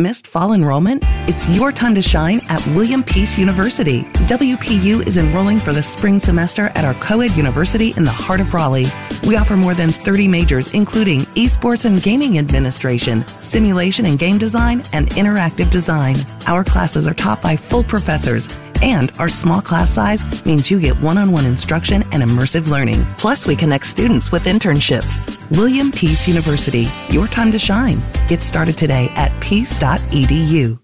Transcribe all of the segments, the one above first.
Missed fall enrollment? It's your time to shine at William Peace University. WPU is enrolling for the spring semester at our co-ed university in the heart of Raleigh. We offer more than 30 majors, including esports and gaming administration, simulation and game design, and interactive design. Our classes are taught by full professors and our small class size means you get one on one instruction and immersive learning. Plus, we connect students with internships. William Peace University, your time to shine. Get started today at peace.edu.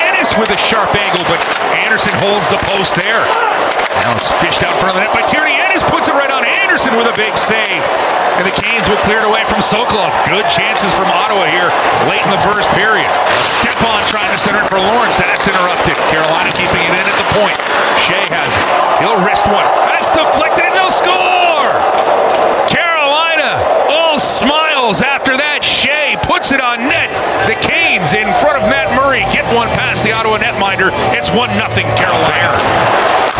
Ennis with a sharp angle, but Andersen holds the post there. Now it's fished out front of the net by Tierney. Ennis puts it right on Andersen with a big save. And the Canes will clear it away from Sokolov. Good chances from Ottawa here late in the first period. Stepan trying to center it for Lorentz. That's interrupted. Carolina keeping it in at the point. Skjei has it. He'll wrist one. That's deflected and they'll score! Carolina all smiles after that. Skjei puts it on net. The Canes in front of Matt Murray get one past the Ottawa netminder. It's 1 0 Carolina.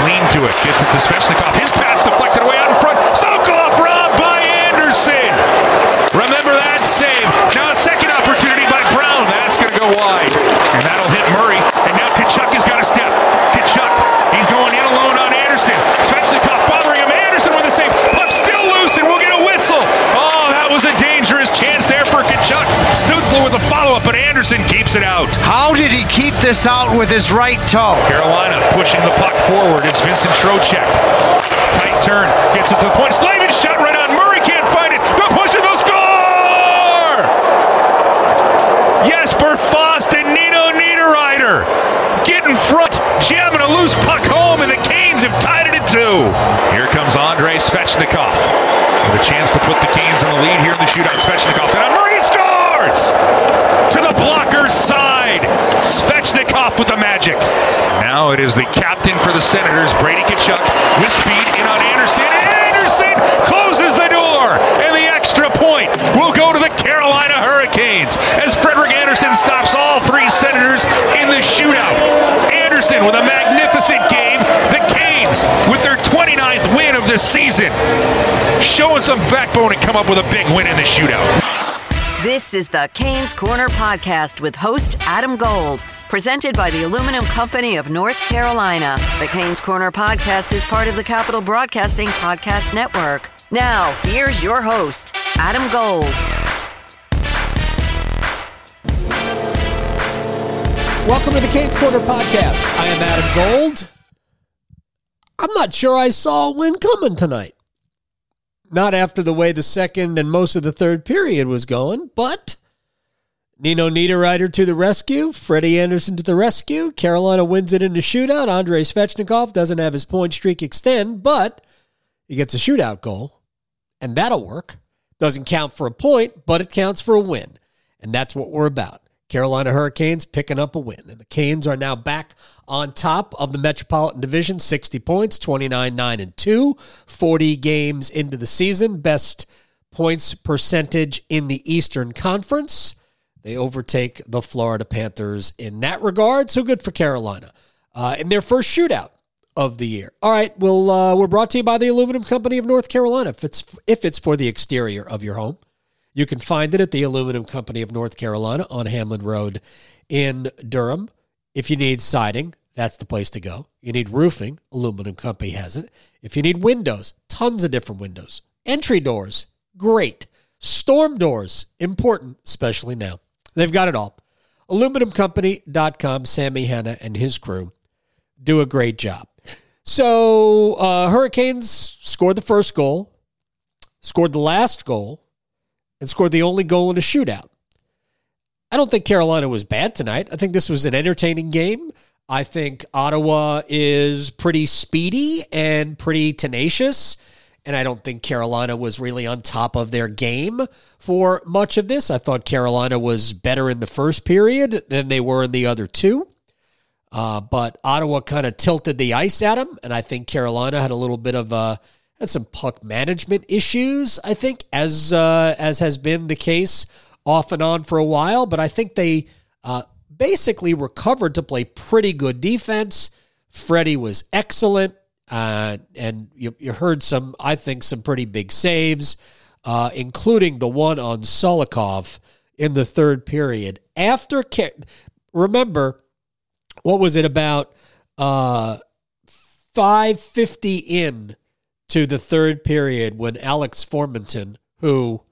Clean to it. Gets it to Svechnikov. His pass deflected away out in front. Sokolov robbed by Andersen. Remember but Andersen keeps it out. How did he keep this out with his right toe? Carolina pushing the puck forward. It's Vincent Trocheck. Tight turn. Gets it to the point. Slavin shot right on. Murray can't find it. The push and the score! Jesper Fast and Nino Niederreiter get in front, jamming a loose puck home, and the Canes have tied it at two. Here comes Andrei Svechnikov with a chance to put the Canes in the lead here in the shootout. Svechnikov and on Murray scores to the blocker's side. Svechnikov with the magic. Now it is the captain for the Senators, Brady Tkachuk, with speed in on Andersen. Andersen closes the door, and the extra point will go to the Carolina Hurricanes as Frederik Andersen stops all three Senators in the shootout. Andersen with a magnificent game. The Canes with their 29th win of the season, showing some backbone and come up with a big win in the shootout. This is the Canes Corner podcast with host Adam Gold, presented by the Aluminum Company of North Carolina. The Canes Corner podcast is part of the Capital Broadcasting Podcast Network. Now, here's your host, Adam Gold. Welcome to the Canes Corner podcast. I am Adam Gold. I'm not sure I saw a win coming tonight. Not after the way the second and most of the third period was going, but Nino Niederreiter to the rescue, Freddie Andersen to the rescue. Carolina wins it in the shootout. Andrei Svechnikov doesn't have his point streak extend, but he gets a shootout goal, and that'll work. Doesn't count for a point, but it counts for a win. And that's what we're about. Carolina Hurricanes picking up a win. And the Canes are now back on top of the Metropolitan Division, 60 points, 29 9 and 2, 40 games into the season, best points percentage in the Eastern Conference. They overtake the Florida Panthers in that regard. So good for Carolina uh, in their first shootout of the year. All right, well, uh, we're brought to you by the Aluminum Company of North Carolina. If it's if it's for the exterior of your home, you can find it at the Aluminum Company of North Carolina on Hamlin Road in Durham. If you need siding, that's the place to go. You need roofing, Aluminum Company has it. If you need windows, tons of different windows. Entry doors, great. Storm doors, important, especially now. They've got it all. AluminumCompany.com, Sammy Hanna and his crew do a great job. So, uh, Hurricanes scored the first goal, scored the last goal, and scored the only goal in a shootout. I don't think Carolina was bad tonight. I think this was an entertaining game. I think Ottawa is pretty speedy and pretty tenacious. And I don't think Carolina was really on top of their game for much of this. I thought Carolina was better in the first period than they were in the other two. Uh, but Ottawa kind of tilted the ice at them. And I think Carolina had a little bit of uh, had some puck management issues, I think, as uh, as has been the case off and on for a while. But I think they uh, basically recovered to play pretty good defense. Freddie was excellent, uh, and you, you, heard some, I think, some pretty big saves, uh, including the one on Sokolov in the third period. After remember, what was it about uh, 550 in to the third period when Alex Formenton, who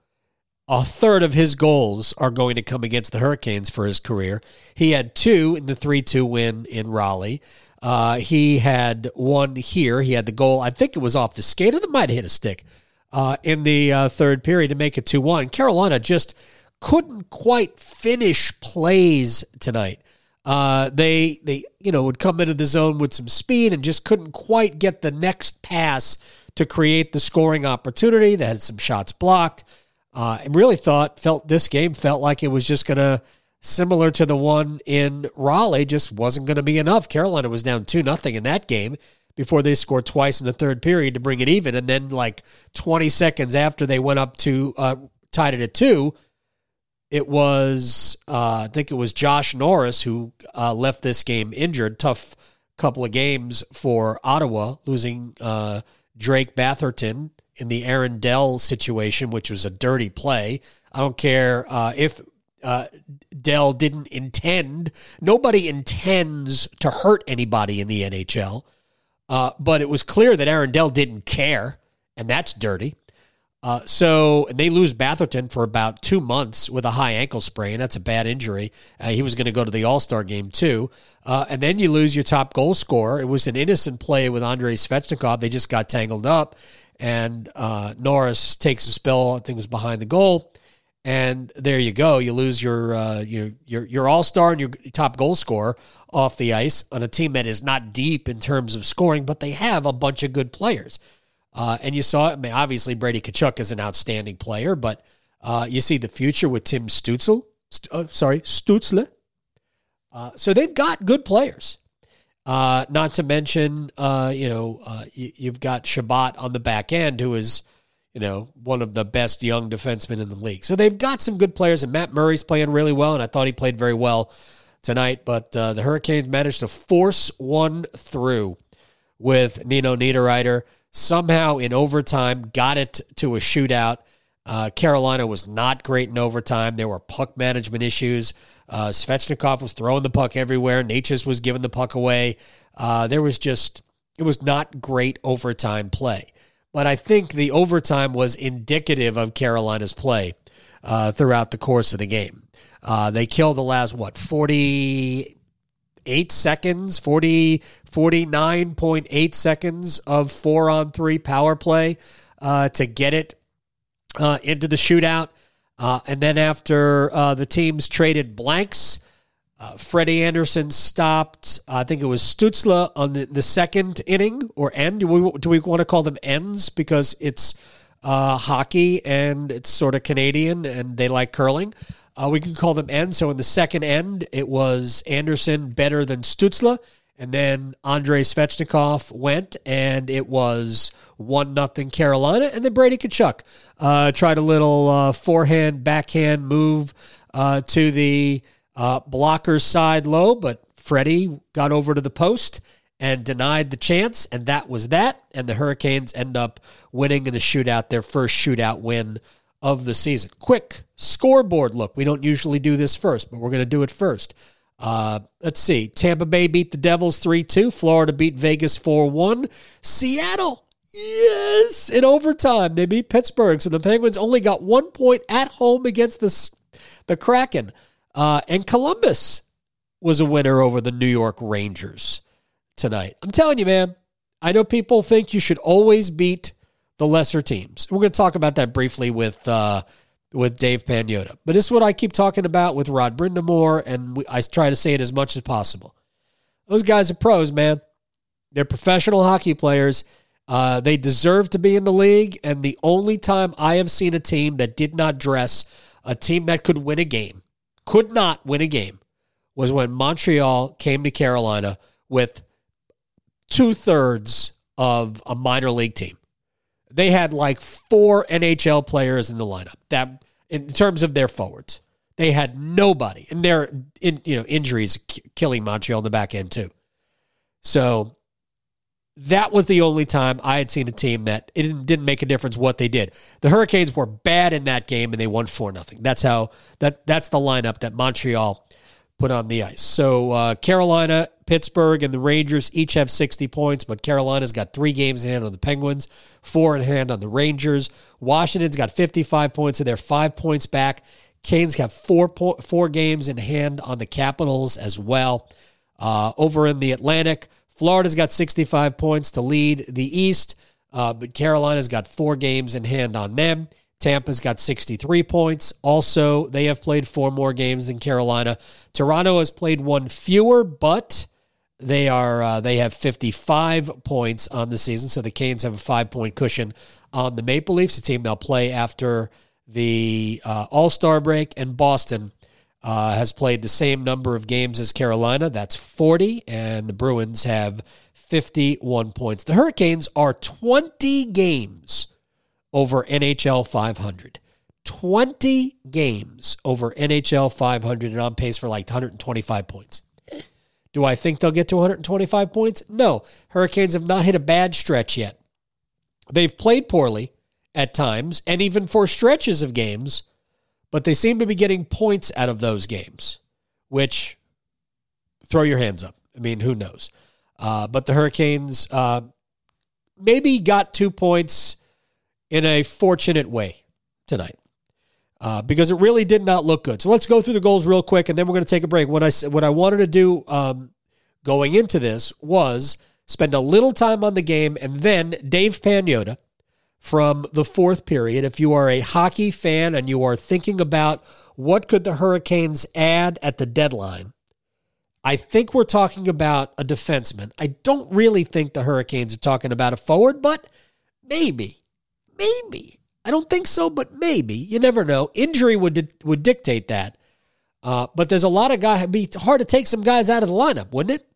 a third of his goals are going to come against the Hurricanes for his career. He had two in the 3 2 win in Raleigh. Uh, he had one here. He had the goal, I think it was off the skate, or that might have hit a stick uh, in the uh, third period to make it 2 1. Carolina just couldn't quite finish plays tonight. Uh, they they you know would come into the zone with some speed and just couldn't quite get the next pass to create the scoring opportunity. They had some shots blocked. Uh, and really thought felt this game felt like it was just gonna similar to the one in Raleigh just wasn't going to be enough. Carolina was down two nothing in that game before they scored twice in the third period to bring it even, and then like 20 seconds after they went up to uh, tied it at two, it was uh, I think it was Josh Norris who uh, left this game injured. Tough couple of games for Ottawa, losing uh, Drake Batherson in the Aaron Dell situation, which was a dirty play. I don't care uh, if uh, Dell didn't intend. Nobody intends to hurt anybody in the NHL, uh, but it was clear that Aaron Dell didn't care, and that's dirty. Uh, so they lose Batherson for about two months with a high ankle sprain. That's a bad injury. Uh, he was going to go to the All Star game too. Uh, and then you lose your top goal scorer. It was an innocent play with Andrei Svechnikov. They just got tangled up, and uh, Norris takes a spill. I think it was behind the goal, and there you go. You lose your uh, your your, your All Star and your top goal scorer off the ice on a team that is not deep in terms of scoring, but they have a bunch of good players. Uh, and you saw. I mean, obviously, Brady Tkachuk is an outstanding player, but uh, you see the future with Tim Stützle. St- uh, sorry, Stutzle. Uh, so they've got good players. Uh, not to mention, uh, you know, you, have got Chabot on the back end, who is, you know, one of the best young defensemen in the league. So they've got some good players, and Matt Murray's playing really well, and I thought he played very well tonight. But the Hurricanes managed to force one through with Nino Niederreiter somehow in overtime got it to a shootout. Uh, Carolina was not great in overtime. There were puck management issues. Uh, Svechnikov was throwing the puck everywhere. Necas was giving the puck away. Uh, there was just, it was not great overtime play. But I think the overtime was indicative of Carolina's play uh, throughout the course of the game. Uh, they killed the last, what, 48 seconds, 40, 49.8 seconds of four on three power play uh, to get it uh, into the shootout. Uh, and then after uh, the teams traded blanks, uh, Freddie Andersen stopped, I think it was Stützle on the, the second inning or end. Do we, do we want to call them ends because it's uh, hockey and it's sort of Canadian and they like curling? Uh, we can call them ends. So in the second end, it was Andersen better than Stutzle. And then Andrei Svechnikov went, and it was 1 nothing Carolina. And then Brady Tkachuk uh, tried a little uh, forehand, backhand move uh, to the uh, blocker's side low, but Freddie got over to the post and denied the chance, and that was that. And the Hurricanes end up winning in a shootout, their first shootout win of the season. Quick scoreboard look. We don't usually do this first, but we're going to do it first. Uh, let's see. Tampa Bay beat the Devils 3 2. Florida beat Vegas 4 1. Seattle, yes, in overtime. They beat Pittsburgh. So the Penguins only got one point at home against the, the Kraken. Uh, and Columbus was a winner over the New York Rangers tonight. I'm telling you, man, I know people think you should always beat the lesser teams. We're going to talk about that briefly with uh, with Dave Pagnotta. But is what I keep talking about with Rod Brind'Amour, and I try to say it as much as possible. Those guys are pros, man. They're professional hockey players. Uh, they deserve to be in the league. And the only time I have seen a team that did not dress a team that could win a game, could not win a game, was when Montreal came to Carolina with two thirds of a minor league team they had like four NHL players in the lineup that in terms of their forwards. They had nobody, and their in, you know injuries killing Montreal in the back end too. So that was the only time I had seen a team that it didn't, didn't make a difference what they did. The Hurricanes were bad in that game, and they won four nothing. That's how that that's the lineup that Montreal put on the ice. So uh, Carolina, Pittsburgh, and the Rangers each have 60 points, but Carolina's got three games in hand on the Penguins, four in hand on the Rangers. Washington's got 55 points, so they're five points back. Canes got four po- four games in hand on the Capitals as well. Uh, over in the Atlantic, Florida's got 65 points to lead the East, uh, but Carolina's got four games in hand on them. Tampa's got 63 points. Also, they have played four more games than Carolina. Toronto has played one fewer, but they are uh, they have 55 points on the season. So the Canes have a five point cushion on the Maple Leafs, a team they'll play after the uh, All Star break. And Boston uh, has played the same number of games as Carolina. That's 40, and the Bruins have 51 points. The Hurricanes are 20 games over NHL 500. 20 games over NHL 500 and on pace for like 125 points. Do I think they'll get to 125 points? No. Hurricanes have not hit a bad stretch yet. They've played poorly at times and even for stretches of games, but they seem to be getting points out of those games, which throw your hands up. I mean, who knows? Uh, but the Hurricanes uh, maybe got two points in a fortunate way tonight uh, because it really did not look good. So let's go through the goals real quick, and then we're going to take a break. What I what I wanted to do um, going into this was spend a little time on the game, and then Dave Pagnotta from the fourth period. If you are a hockey fan and you are thinking about what could the Hurricanes add at the deadline, I think we're talking about a defenseman. I don't really think the Hurricanes are talking about a forward, but maybe. Maybe. I don't think so, but maybe. You never know. Injury would would dictate that. Uh, but there's a lot of guys. It'd be hard to take some guys out of the lineup, wouldn't it?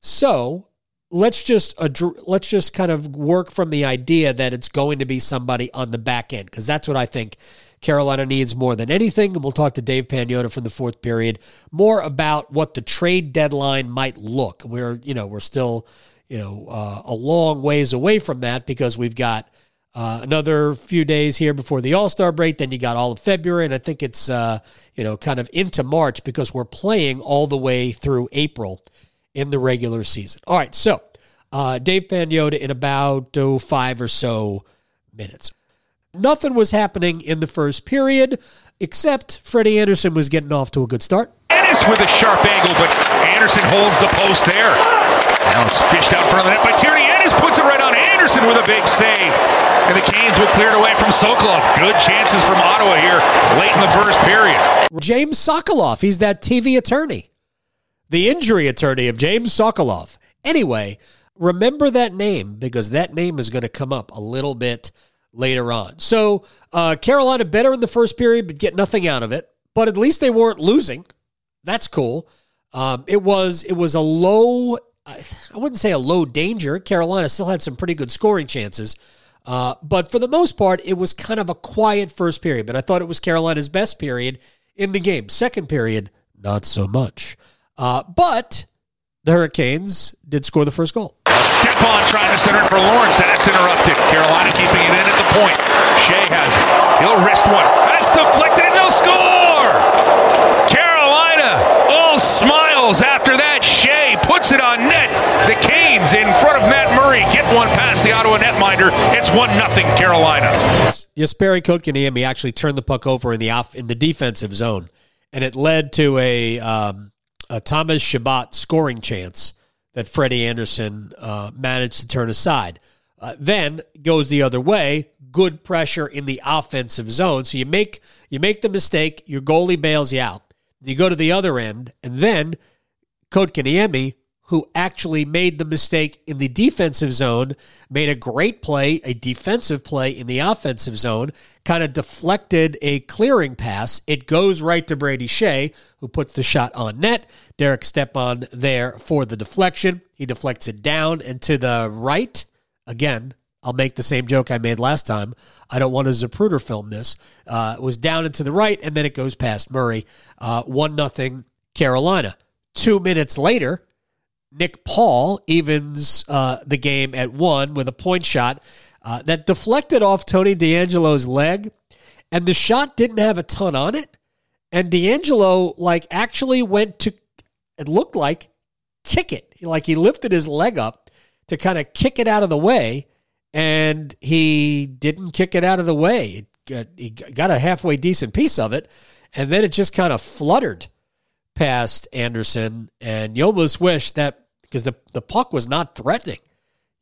So let's just let's just kind of work from the idea that it's going to be somebody on the back end because that's what I think Carolina needs more than anything. And we'll talk to Dave Pagnotta from the fourth period more about what the trade deadline might look. We're you know we're still you know uh, a long ways away from that because we've got uh, another few days here before the All Star break. Then you got all of February, and I think it's uh, you know kind of into March because we're playing all the way through April in the regular season. All right, so uh, Dave Pagnotta in about oh, five or so minutes. Nothing was happening in the first period except Freddie Andersen was getting off to a good start. Ennis with a sharp angle, but Andersen holds the post there. Now it's fished out front of the net by Tierney. Ennis puts it right on Andersen with a big save. And the Canes will clear it away from Sokolov. Good chances from Ottawa here late in the first period. James Sokolove, he's that TV attorney, the injury attorney of James Sokolove. Anyway, remember that name because that name is going to come up a little bit later on. So uh, Carolina better in the first period, but get nothing out of it. But at least they weren't losing. That's cool. Um, it was it was a low. I wouldn't say a low danger. Carolina still had some pretty good scoring chances. Uh, but for the most part, it was kind of a quiet first period. But I thought it was Carolina's best period in the game. Second period, not so much. Uh, but the Hurricanes did score the first goal. Step on trying to center it for Lorentz. and That's interrupted. Carolina keeping it in at the point. Skjei has it. He'll wrist one. That's deflected and they'll score. Carolina all smiles after that. Skjei puts it on net. The Canes in front of Matt Murray get one past the Ottawa netminder. It's one nothing Carolina. Jesperi Kotkaniemi actually turned the puck over in the off in the defensive zone, and it led to a, um, a Thomas Chabot scoring chance that Freddie Andersen uh, managed to turn aside. Uh, then goes the other way. Good pressure in the offensive zone. So you make you make the mistake. Your goalie bails you out. You go to the other end, and then Kotkaniemi who actually made the mistake in the defensive zone, made a great play, a defensive play in the offensive zone, kind of deflected a clearing pass. It goes right to Brady Skjei, who puts the shot on net. Derek Stepan there for the deflection. He deflects it down and to the right. Again, I'll make the same joke I made last time. I don't want to Zapruder film this. Uh, it was down and to the right, and then it goes past Murray. Uh, 1 nothing Carolina. Two minutes later, Nick Paul evens uh, the game at one with a point shot uh, that deflected off Tony DeAngelo's leg, and the shot didn't have a ton on it. And DeAngelo, like, actually went to, it looked like, kick it. Like, he lifted his leg up to kind of kick it out of the way, and he didn't kick it out of the way. He got a halfway decent piece of it, and then it just kind of fluttered past Andersen. And you almost wish that, because the, the puck was not threatening.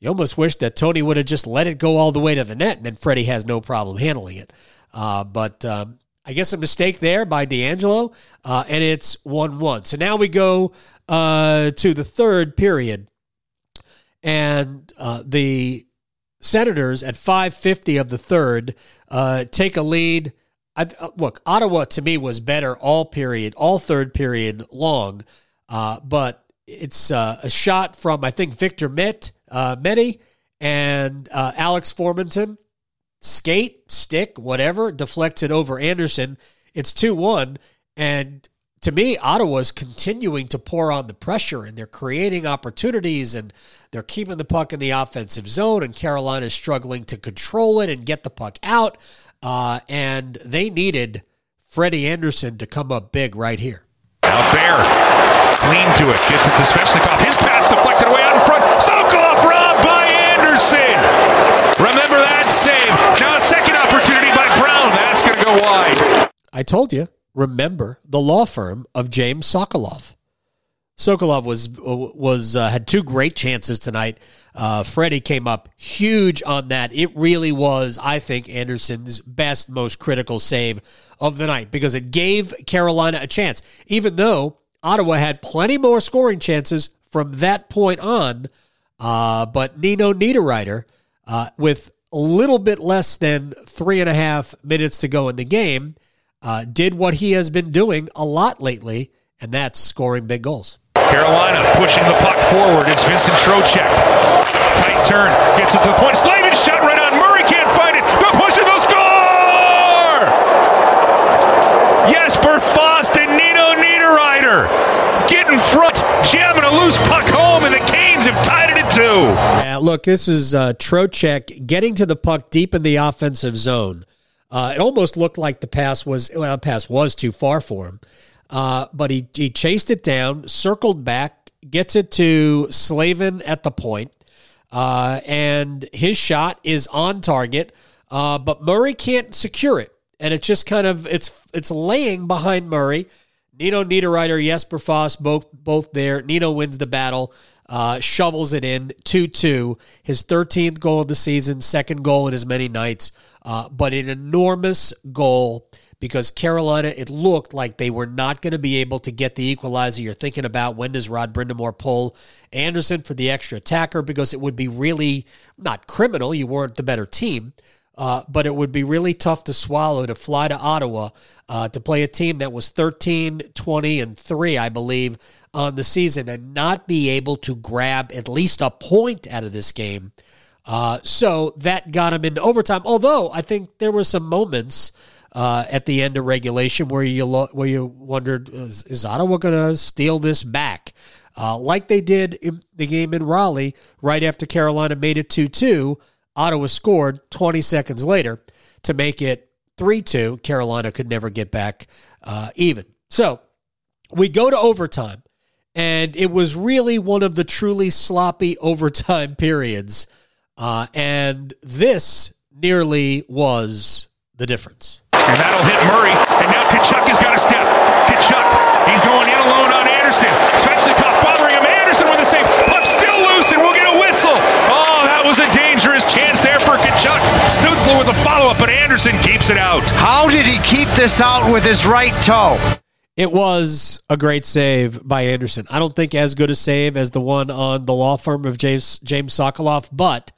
You almost wish that Tony would have just let it go all the way to the net, and then Freddie has no problem handling it. Uh, but um, I guess a mistake there by DeAngelo, uh, and it's 1 1. So now we go uh, to the third period, and uh, the Senators at 550 of the third uh, take a lead. I, uh, look, Ottawa to me was better all period, all third period long, but it's a shot from, I think, Victor Mete, uh, and Alex Formenton skate, stick, whatever, deflects it over Andersen. It's 2 1. And to me, Ottawa's continuing to pour on the pressure and they're creating opportunities and they're keeping the puck in the offensive zone. And Carolina's struggling to control it and get the puck out. Uh, and they needed Freddie Andersen to come up big right here. Out there, clean to it, gets it to Svechnikov. His pass deflected away out in front. Sokolov robbed by Andersen. Remember that save. Now a second opportunity by Brown. That's going to go wide. I told you. Remember the law firm of James Sokolove. Sokolov was was uh, had two great chances tonight. Uh, Freddie came up huge on that. It really was, I think, Andersen's best, most critical save of the night because it gave Carolina a chance, even though Ottawa had plenty more scoring chances from that point on. Uh, but Nino Niederreiter, uh, with a little bit less than three and a half minutes to go in the game, uh, did what he has been doing a lot lately, and that's scoring big goals. Carolina pushing the puck forward. It's Vincent Trocheck. Tight turn. Gets it to the point. Slavin shot right on. Murray can't find it. The push to the score! Jesper Fast and Nino Niederreiter get in front, jamming a loose puck home, and the Canes have tied it at two. Yeah, look, this is uh, Trocheck getting to the puck deep in the offensive zone. Uh, it almost looked like the pass was well, the pass was too far for him. Uh, but he, he chased it down, circled back, gets it to Slavin at the point, uh, and his shot is on target. Uh, but Murray can't secure it, and it's just kind of it's it's laying behind Murray. Nino Niederreiter, Jesper Fast, both both there. Nino wins the battle, uh, shovels it in two two. His 13th goal of the season, second goal in as many nights, uh, but an enormous goal because Carolina, it looked like they were not going to be able to get the equalizer. You're thinking about when does Rod Brind'Amour pull Andersen for the extra attacker because it would be really not criminal. You weren't the better team. Uh, but it would be really tough to swallow to fly to Ottawa uh, to play a team that was 13, 20, and 3, I believe, on the season and not be able to grab at least a point out of this game. Uh, so that got him into overtime. Although I think there were some moments uh, at the end of regulation where you lo- where you wondered is, is Ottawa going to steal this back uh, like they did in the game in Raleigh right after Carolina made it 2 2. Ottawa scored 20 seconds later to make it 3 2. Carolina could never get back uh, even. So we go to overtime, and it was really one of the truly sloppy overtime periods. Uh, and this nearly was the difference. And that'll hit Murray. And now Tkachuk has got a step. Tkachuk, he's going in alone on Andersen. Svechnikov bothering him. Andersen with the save. Puck still loose, and we'll get a whistle. Oh, that was a dangerous chance there for Tkachuk. Stutzle with a follow-up, but Andersen keeps it out. How did he keep this out with his right toe? It was a great save by Andersen. I don't think as good a save as the one on the law firm of James James Sokolove, but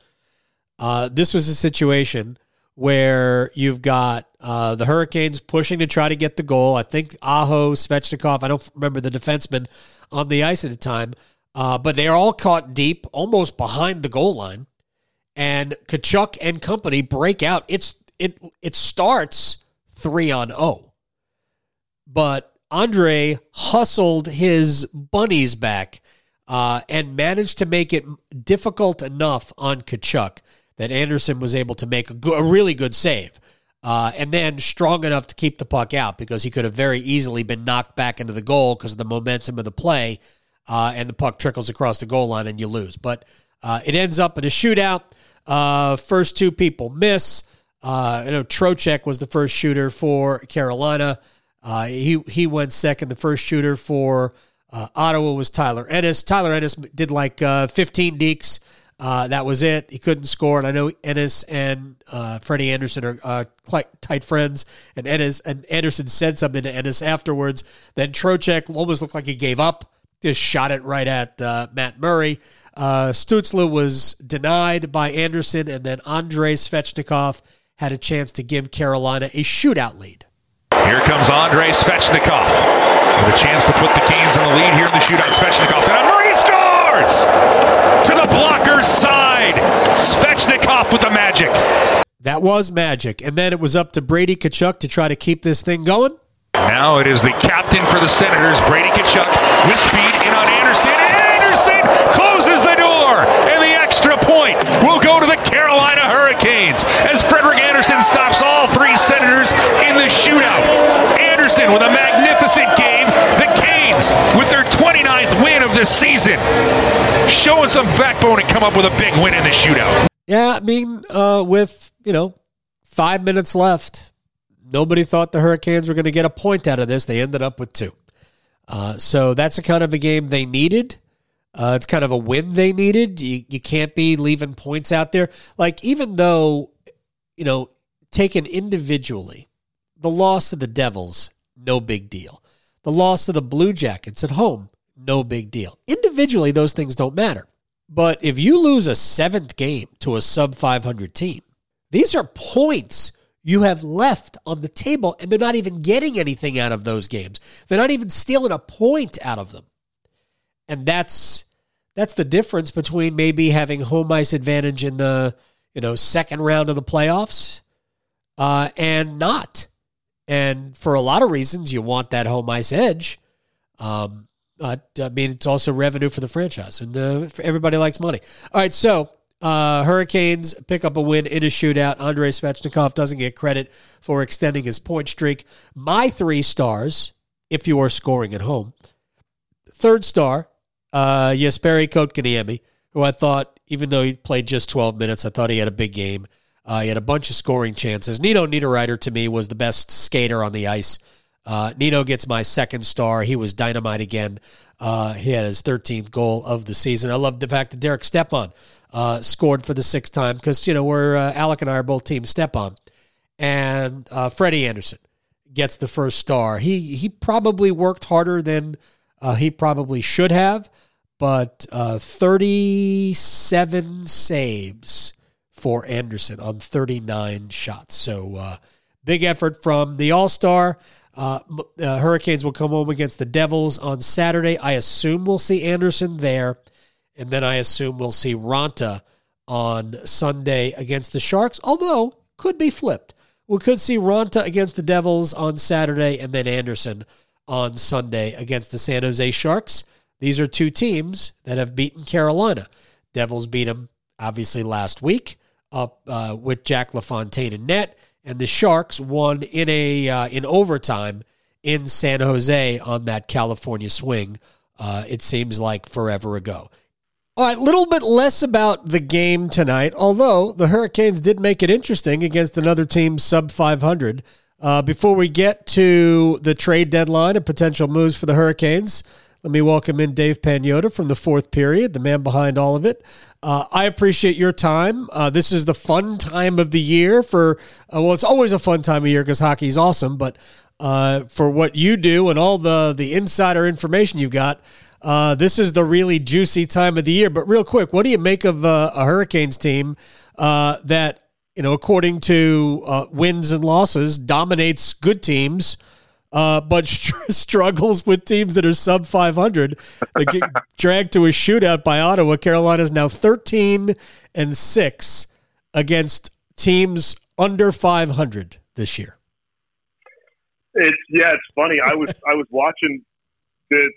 uh, this was a situation where you've got uh, the Hurricanes pushing to try to get the goal. I think Aho, Svechnikov, I don't remember the defenseman on the ice at the time, uh, but they are all caught deep, almost behind the goal line. And Tkachuk and company break out. It's it it starts three on zero, but Andrei hustled his bunnies back uh, and managed to make it difficult enough on Tkachuk that Andersen was able to make a, go- a really good save. Uh, and then strong enough to keep the puck out because he could have very easily been knocked back into the goal because of the momentum of the play, uh, and the puck trickles across the goal line and you lose. But uh, it ends up in a shootout. Uh, first two people miss. Uh, I know Trocheck was the first shooter for Carolina. Uh, he he went second. The first shooter for Ottawa was Tyler Ennis. Tyler Ennis did like 15 dekes. Uh, that was it. He couldn't score, and I know Ennis and uh, Freddie Andersen are uh, tight friends. And Ennis and Andersen said something to Ennis afterwards. Then Trocheck almost looked like he gave up, just shot it right at uh, Matt Murray. Uh, Stützle was denied by Andersen, and then Andrei Svechnikov had a chance to give Carolina a shootout lead. Here comes Andrei Svechnikov with a chance to put the Canes on the lead here in the shootout. Svechnikov and Murray scores! Blocker's side. Svechnikov with the magic. That was magic. And then it was up to Brady Tkachuk to try to keep this thing going. Now it is the captain for the Senators, Brady Tkachuk, with speed in on Andersen. Anderson closes the door, and the extra point will go to the Carolina Hurricanes as Frederik Andersen stops all three Senators in the shootout. Andersen with a magnificent game. The With their 29th win of the season, showing some backbone and come up with a big win in the shootout. Yeah, I mean, uh, with you know five minutes left, nobody thought the Hurricanes were going to get a point out of this. They ended up with two. Uh, so that's a kind of a game they needed. Uh, it's kind of a win they needed. You, you can't be leaving points out there. Like, even though, you know, taken individually, the loss of the Devils, no big deal. The loss of the Blue Jackets at home, no big deal. Individually, those things don't matter. But if you lose a seventh game to a sub 500 team, these are points you have left on the table, and they're not even getting anything out of those games. They're not even stealing a point out of them. And that's that's the difference between maybe having home ice advantage in the you know second round of the playoffs uh, and not. And for a lot of reasons, you want that home ice edge. Um, I mean, it's also revenue for the franchise, and uh, everybody likes money. All right, so uh, Hurricanes pick up a win in a shootout. Andrei Svechnikov doesn't get credit for extending his point streak. My three stars, if you are scoring at home. Third star, uh, Jesperi Kotkaniemi, who I thought, even though he played just 12 minutes, I thought he had a big game. Uh, he had a bunch of scoring chances. Nino Niederreiter, to me, was the best skater on the ice. Uh, Nino gets my second star. He was dynamite again. Uh, he had his 13th goal of the season. I love the fact that Derek Stepan uh, scored for the sixth time because, you know, we're, uh, Alec and I are both team Stepan. And uh, Freddie Andersen gets the first star. He, he probably worked harder than he probably should have, but 37 saves for Andersen on 39 shots. So uh, big effort from the All Star. Uh, uh, Hurricanes will come home against the Devils on Saturday. I assume we'll see Andersen there. And then I assume we'll see Raanta on Sunday against the Sharks, although could be flipped. We could see Raanta against the Devils on Saturday and then Andersen on Sunday against the San Jose Sharks. These are two teams that have beaten Carolina. Devils beat them obviously last week up uh, with Jack LaFontaine in net, and the Sharks won in a uh, in overtime in San Jose on that California swing. Uh, it seems like forever ago. All right, a little bit less about the game tonight, although the Hurricanes did make it interesting against another team sub 500. Uh, before we get to the trade deadline and potential moves for the Hurricanes, let me welcome in Dave Pagnotta from the fourth period, the man behind all of it. Uh, I appreciate your time. Uh, this is the fun time of the year for, uh, well, it's always a fun time of year because hockey is awesome, but uh, for what you do and all the, the insider information you've got, uh, this is the really juicy time of the year. But real quick, what do you make of uh, a Hurricanes team that, you know, according to wins and losses, dominates good teams? Uh, but struggles with teams that are sub 500. They get dragged to a shootout by Ottawa. Carolina is now 13 and 6 against teams under 500 this year. It's yeah, it's funny. I was I was watching the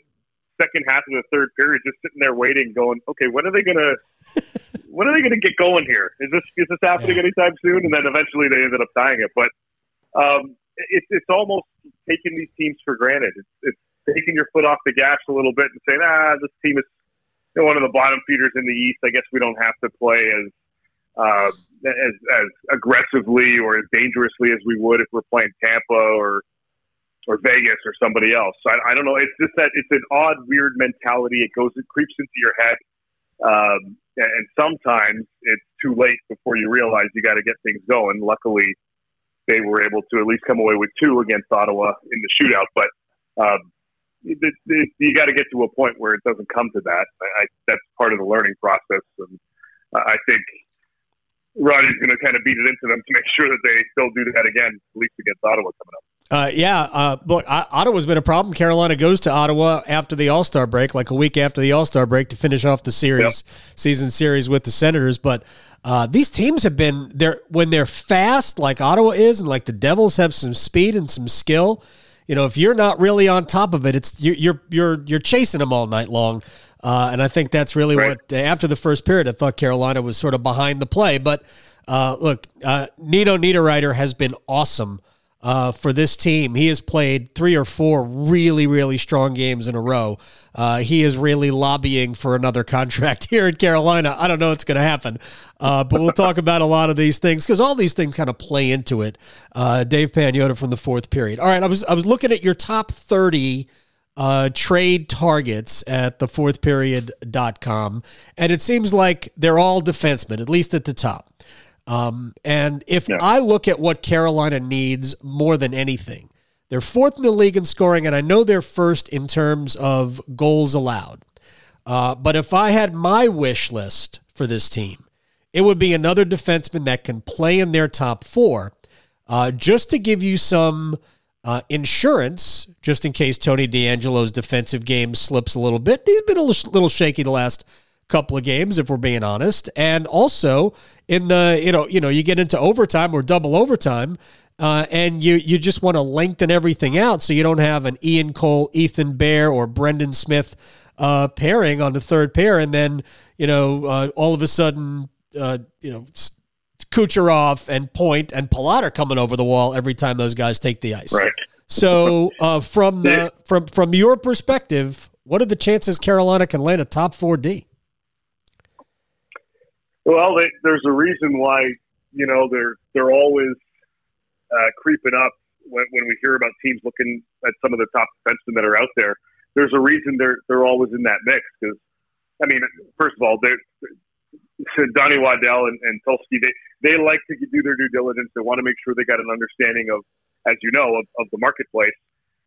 second half of the third period, just sitting there waiting, going, okay, when are they gonna when are they gonna get going here? Is this is this happening yeah. anytime soon? And then eventually they ended up tying it, but um, it's it's almost taking these teams for granted. It's, it's taking your foot off the gas a little bit and saying, ah, this team is one of the bottom feeders in the East. I guess we don't have to play as uh, as as aggressively or as dangerously as we would if we're playing Tampa or or Vegas or somebody else. So I, I don't know. It's just that it's an odd, weird mentality. It goes, it creeps into your head, um, and sometimes it's too late before you realize you got to get things going. Luckily, they were able to at least come away with two against Ottawa in the shootout, but. Um, it, it, you got to get to a point where it doesn't come to that. I, that's part of the learning process, and I think Ronnie's going to kind of beat it into them to make sure that they still do that again, at least against Ottawa coming up. Uh, yeah, uh, look, Ottawa's been a problem. Carolina goes to Ottawa after the All Star break, like a week after the All Star break, to finish off the series, yep. season series with the Senators. But uh, these teams have been there when they're fast, like Ottawa is, and like the Devils have some speed and some skill. You know, if you're not really on top of it, it's you're you're you're chasing them all night long. Uh, and I think that's really right. what, after the first period, I thought Carolina was sort of behind the play. But uh, look, uh, Nino Niederreiter has been awesome uh, for this team. He has played three or four really, really strong games in a row. Uh, he is really lobbying for another contract here in Carolina. I don't know what's going to happen, uh, but we'll talk about a lot of these things because all these things kind of play into it. Uh, Dave Pagnotta from the fourth period. All right, I was I was looking at your top thirty uh, trade targets at the fourth period.com. And it seems like they're all defensemen, at least at the top. Um, and if. I look at what Carolina needs more than anything, they're fourth in the league in scoring, and I know they're first in terms of goals allowed. Uh, but if I had my wish list for this team, it would be another defenseman that can play in their top four, uh, just to give you some uh, insurance, just in case Tony DeAngelo's defensive game slips a little bit. He's been a little shaky the last couple of games, if we're being honest. And also in the, you know, you know, you get into overtime or double overtime. Uh, and you you just want to lengthen everything out so you don't have an Ian Cole, Ethan Bear, or Brendan Smith uh, pairing on the third pair, and then you know uh, all of a sudden uh, you know Kucherov and Point and Palat are coming over the wall every time those guys take the ice. Right. So, uh, from the from from your perspective, what are the chances Carolina can land a top four D? Well, they, there's a reason why you know they're they're always uh, creeping up when, when we hear about teams looking at some of the top defensemen that are out there. There's a reason they're they're always in that mix because I mean, first of all, they're Donnie Waddell and, and Tulsky, they, they like to do their due diligence. They want to make sure they got an understanding of, as you know, of, of the marketplace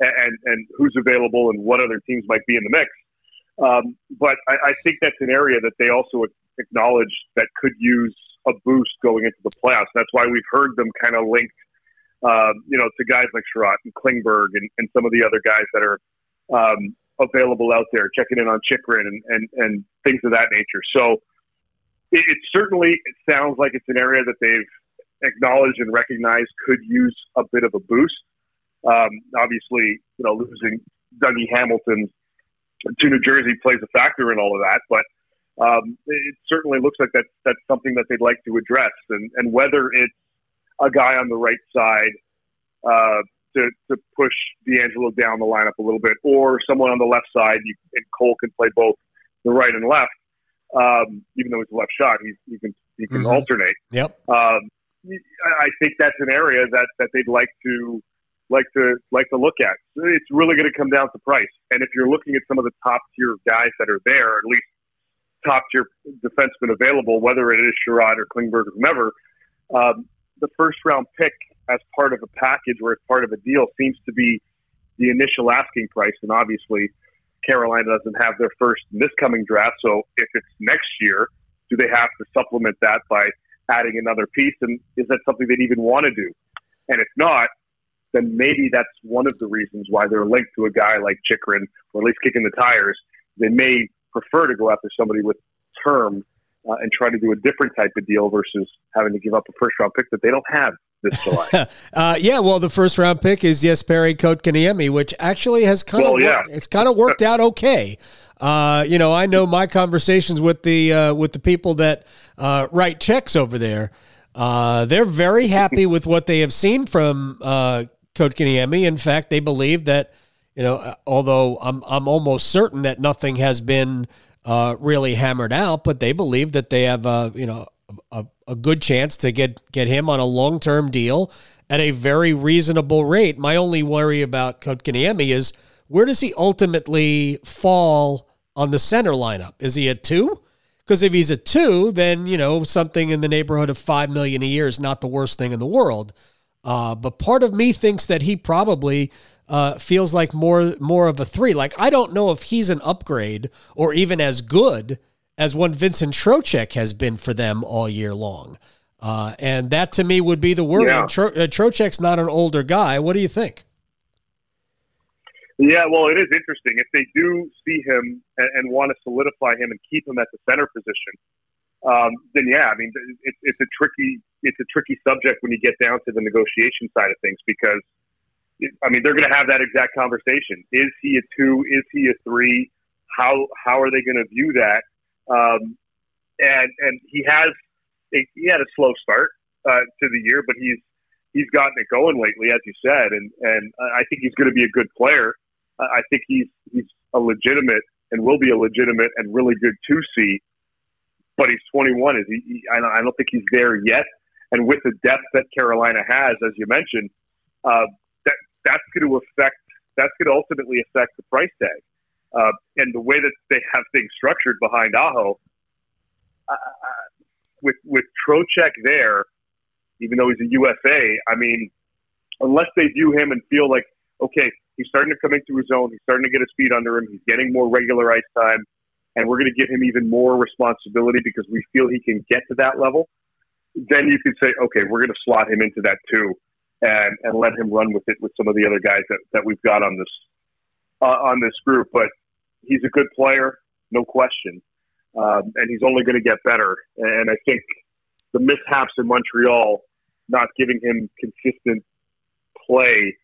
and, and who's available and what other teams might be in the mix. Um, but I, I think that's an area that they also acknowledge that could use a boost going into the playoffs. That's why we've heard them kind of linked, um, you know, to guys like Chiarot and Klingberg and, and some of the other guys that are um, available out there, checking in on Chychrun and, and, and things of that nature. So it, it certainly it sounds like it's an area that they've acknowledged and recognized could use a bit of a boost. Um, obviously, you know, losing Dougie Hamilton to New Jersey plays a factor in all of that, but um, it certainly looks like that that's something that they'd like to address, and, and whether it's a guy on the right side uh, to, to push DeAngelo down the lineup a little bit, or someone on the left side, you, and Cole can play both the right and left. Um, even though he's a left shot, he, he can he can mm-hmm. alternate. Yep. Um, I think that's an area that, that they'd like to like to like to look at. It's really going to come down to price. And if you're looking at some of the top tier guys that are there, at least top tier defensemen available, whether it is Chiarot or Klingberg or whomever, um, the first round pick as part of a package or as part of a deal seems to be the initial asking price. And obviously, Carolina doesn't have their first in this coming draft. So if it's next year, do they have to supplement that by adding another piece? And is that something they'd even want to do? And if not, then maybe that's one of the reasons why they're linked to a guy like Chychrun, or at least kicking the tires. They may prefer to go after somebody with term uh, and try to do a different type of deal versus having to give up a first round pick that they don't have this July. uh, yeah, well, the first round pick is Jesperi Kotkaniemi, which actually has kind well, of yeah. it's kind of worked out okay. Uh, you know, I know my conversations with the uh, with the people that uh, write checks over there. Uh, they're very happy with what they have seen from uh, Kotkaniemi. In fact, they believe that you know, although I'm I'm almost certain that nothing has been uh, really hammered out, but they believe that they have a you know a, a good chance to get get him on a long term deal at a very reasonable rate. My only worry about Kotkaniemi is where does he ultimately fall on the center lineup? Is he a two? Because if he's a two, then you know something in the neighborhood of five million a year is not the worst thing in the world. Uh, but part of me thinks that he probably uh, feels like more more of a three. Like I don't know if he's an upgrade or even as good as one Vincent Trocheck has been for them all year long. Uh, and that to me would be the worry. Yeah. Tro- uh, Trocheck's not an older guy. What do you think? Yeah, well, it is interesting. If they do see him and, and want to solidify him and keep him at the center position, um, then yeah, I mean, it, it's a tricky it's a tricky subject when you get down to the negotiation side of things because, I mean, they're going to have that exact conversation. Is he a two? Is he a three? How how are they going to view that? Um, and and he has a, he had a slow start uh, to the year, but he's he's gotten it going lately, as you said, and and I think he's going to be a good player. I think he's he's a legitimate and will be a legitimate and really good two C. But he's 21. Is he? he I, don't, I don't think he's there yet. And with the depth that Carolina has, as you mentioned, uh, that's going to affect. That's going to ultimately affect the price tag. Uh, and the way that they have things structured behind Aho, uh, with with Trocheck there, even though he's a UFA, I mean, unless they view him and feel like, okay, he's starting to come into his own, he's starting to get his feet under him, he's getting more regular ice time, and we're going to give him even more responsibility because we feel he can get to that level. Then you could say, okay, we're going to slot him into that too, and and let him run with it with some of the other guys that, that we've got on this uh, on this group. But he's a good player, no question um, and he's only going to get better. And I think the mishaps in Montreal, not giving him consistent play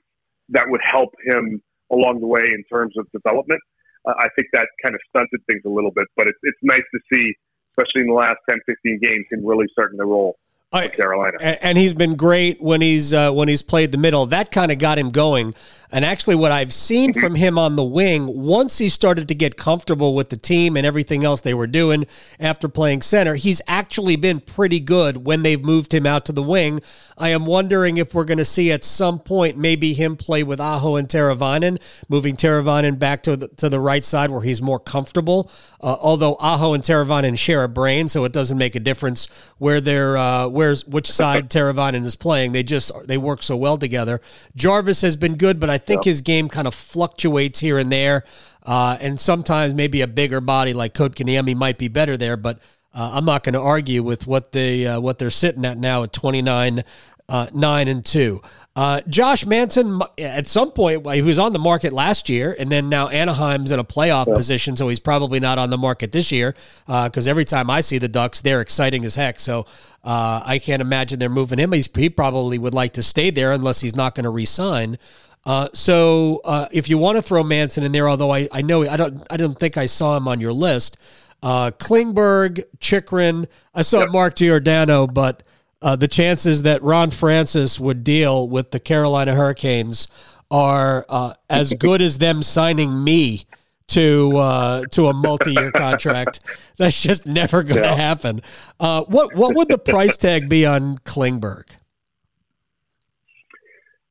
that would help him along the way in terms of development, uh, I think that kind of stunted things a little bit. But it's, it's nice to see, especially in the last 10, 15 games, him really starting to roll. Carolina, and he's been great when he's uh, when he's played the middle. That kind of got him going. And actually, what I've seen mm-hmm. from him on the wing, once he started to get comfortable with the team and everything else they were doing after playing center, he's actually been pretty good when they've moved him out to the wing. I am wondering if we're going to see at some point maybe him play with Aho and Teravainen, moving Teravainen back to the, to the right side where he's more comfortable. Uh, although Aho and Teravainen share a brain, so it doesn't make a difference where they're uh, where's which side Teravainen is playing. They just they work so well together. Jarvis has been good, but I think his game kind of fluctuates here and there. Uh, and sometimes maybe a bigger body like Kotkaniemi might be better there, but uh, I'm not going to argue with what they uh, what they're sitting at now at 29 uh, nine and two. Uh, Josh Manson, at some point, he was on the market last year, and then now Anaheim's in a playoff yeah. position, so he's probably not on the market this year. Because uh, every time I see the Ducks, they're exciting as heck. So uh, I can't imagine they're moving him. He's, he probably would like to stay there unless he's not going to resign. Uh, so uh, if you want to throw Manson in there, although I, I know I don't I don't think I saw him on your list. Uh, Klingberg, Chychrun, I saw yep. Mark Giordano, but uh, the chances that Ron Francis would deal with the Carolina Hurricanes are uh, as good as them signing me to uh, to a multi-year contract. That's just never going to happen. Uh, what what would the price tag be on Klingberg?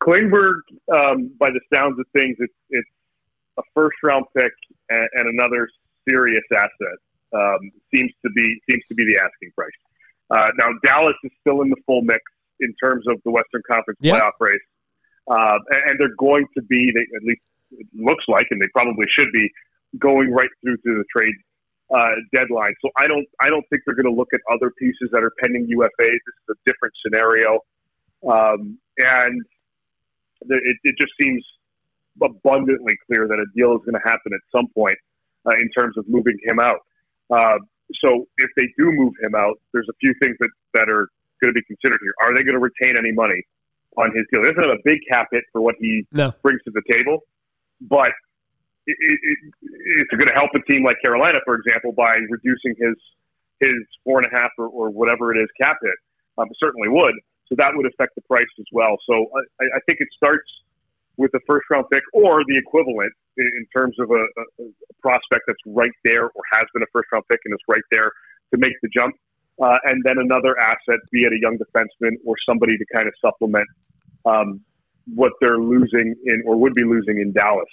Klingberg, um, by the sounds of things, it's it's a first round pick and, and another serious asset. Um, seems to be seems to be the asking price. Uh, now Dallas is still in the full mix in terms of the Western Conference yep. playoff race, uh, and, they're going to be they, at least it looks like, and they probably should be going right through to the trade uh, deadline. So I don't I don't think they're going to look at other pieces that are pending UFAs. This is a different scenario, um, and it, it just seems abundantly clear that a deal is going to happen at some point uh, in terms of moving him out. Uh, so if they do move him out, there's a few things that, that are going to be considered here. Are they going to retain any money on his deal? He doesn't have a big cap hit for what he no. brings to the table, but it, it, it's going to help a team like Carolina, for example, by reducing his his four and a half or, or whatever it is cap hit. um, certainly would. So that would affect the price as well. So I, I think it starts with the first round pick or the equivalent in, in terms of a, a, a, prospect that's right there or has been a first round pick and is right there to make the jump. Uh, and then another asset, be it a young defenseman or somebody to kind of supplement um, what they're losing in or would be losing in Dallas.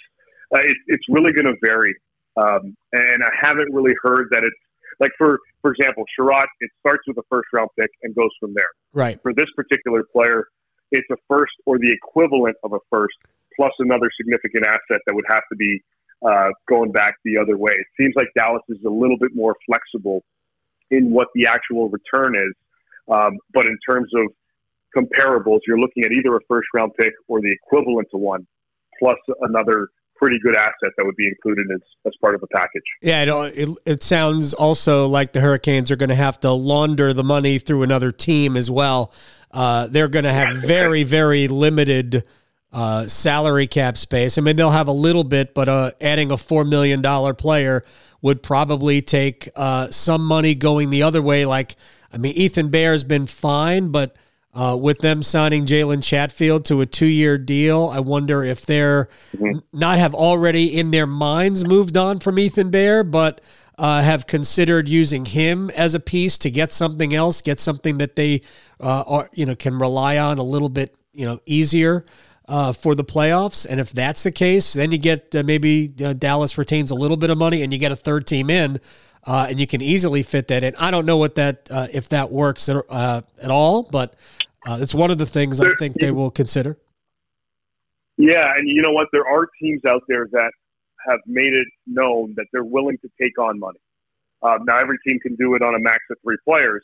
Uh, it, it's really going to vary. Um, and I haven't really heard that it's like for for example, Chiarot, it starts with a first round pick and goes from there. Right. For this particular player, it's a first or the equivalent of a first plus another significant asset that would have to be uh, going back the other way. It seems like Dallas is a little bit more flexible in what the actual return is, um, but in terms of comparables, you're looking at either a first round pick or the equivalent to one, plus another pretty good asset that would be included as, as part of the package. Yeah, it, it, it sounds also like the Hurricanes are going to have to launder the money through another team as well. Uh, they're going to have very, very limited uh, salary cap space. I mean, they'll have a little bit, but uh, adding a $4 million player would probably take uh, some money going the other way. Like, I mean, Ethan Bear's been fine, but uh, with them signing Jalen Chatfield to a two year deal, I wonder if they're mm-hmm. not have already in their minds moved on from Ethan Bear, but uh, have considered using him as a piece to get something else, get something that they uh, are, you know, can rely on a little bit, you know, easier. Uh, for the playoffs. And if that's the case, then you get uh, maybe uh, Dallas retains a little bit of money and you get a third team in uh, and you can easily fit that in. I don't know what that uh, if that works at, uh, at all, but uh, it's one of the things I think they will consider. Yeah, and you know what? There are teams out there that have made it known that they're willing to take on money. Um, now, every team can do it on a max of three players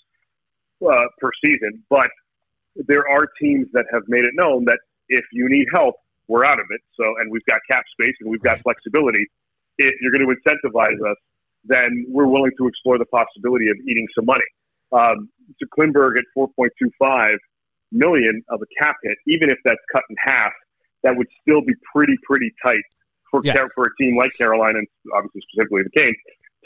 uh, per season, but there are teams that have made it known that if you need help, we're out of it. So, and we've got cap space and we've got right. flexibility. If you're going to incentivize us, then we're willing to explore the possibility of eating some money. Um, so Klingberg at 4.25 million of a cap hit, even if that's cut in half, that would still be pretty, pretty tight for yeah. for a team like Carolina, and obviously specifically the Canes,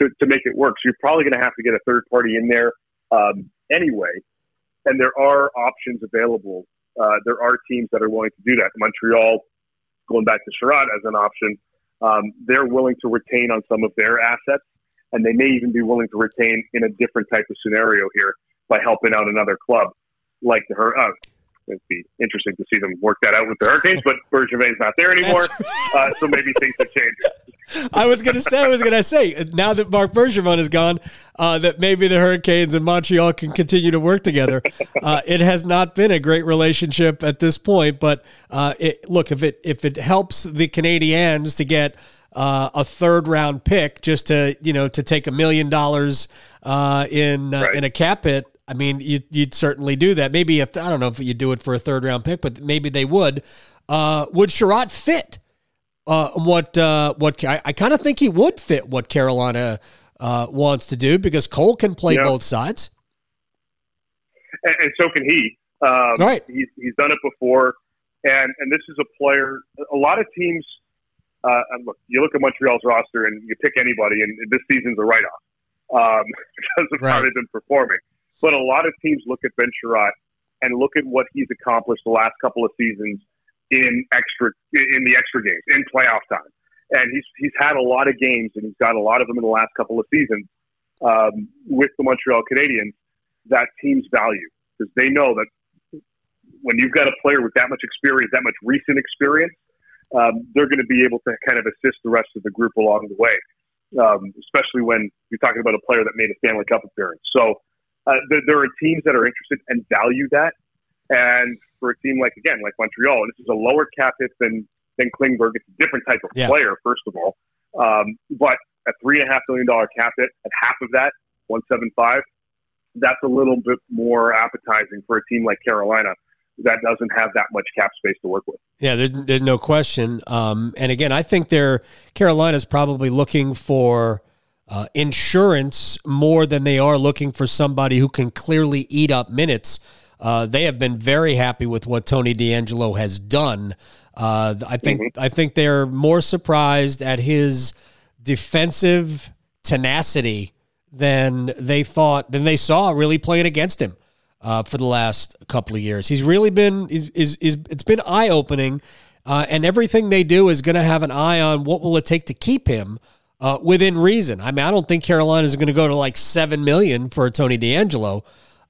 to, to make it work. So you're probably going to have to get a third party in there um, anyway. And there are options available. Uh, there are teams that are willing to do that. Montreal, going back to Chiarot as an option, um, they're willing to retain on some of their assets and they may even be willing to retain in a different type of scenario here by helping out another club like the her. Uh, it'd be interesting to see them work that out with the Hurricanes, but Bergevin's not there anymore, uh, so maybe things have changed. I was going to say, I was going to say, now that Marc Bergevin is gone, uh, that maybe the Hurricanes and Montreal can continue to work together. Uh, it has not been a great relationship at this point, but uh, it, look, if it if it helps the Canadiens to get uh, a third round pick just to you know to take a million dollars uh, in uh, right. in a cap hit. I mean, you'd, you'd certainly do that. Maybe if I don't know if you'd do it for a third round pick, but maybe they would. Uh, would Chiarot fit uh, what uh, what I, I kind of think he would fit what Carolina wants to do because Cole can play both sides, and, and, so can he. Um, right, he's he's done it before, and and this is a player. A lot of teams uh, look, you look at Montreal's roster and you pick anybody, and this season's a write-off um, because of right. how they've been performing. But a lot of teams look at Chiarot and look at what he's accomplished the last couple of seasons in extra in the extra games in playoff time, and he's he's had a lot of games and he's got a lot of them in the last couple of seasons um, with the Montreal Canadiens that teams value because they know that when you've got a player with that much experience, that much recent experience, um, they're going to be able to kind of assist the rest of the group along the way, um, especially when you're talking about a player that made a Stanley Cup appearance. So uh, there, there, are teams that are interested and value that. And for a team like, again, like Montreal, this is a lower cap hit than, than Klingberg. It's a different type of yeah. player, first of all. Um, but a $3.5 million cap hit at half of that, 175, that's a little bit more appetizing for a team like Carolina that doesn't have that much cap space to work with. Yeah, there's, there's no question. Um, and again, I think they're Carolina's probably looking for uh, insurance more than they are looking for somebody who can clearly eat up minutes. Uh, they have been very happy with what Tony DeAngelo has done. Uh, I think mm-hmm. I think they're more surprised at his defensive tenacity than they thought than they saw really playing against him. uh, for the last couple of years. He's really been is is, is it's been eye opening, uh, and everything they do is going to have an eye on what will it take to keep him uh, within reason. I mean, I don't think Carolina is going to go to like seven million for Tony DeAngelo,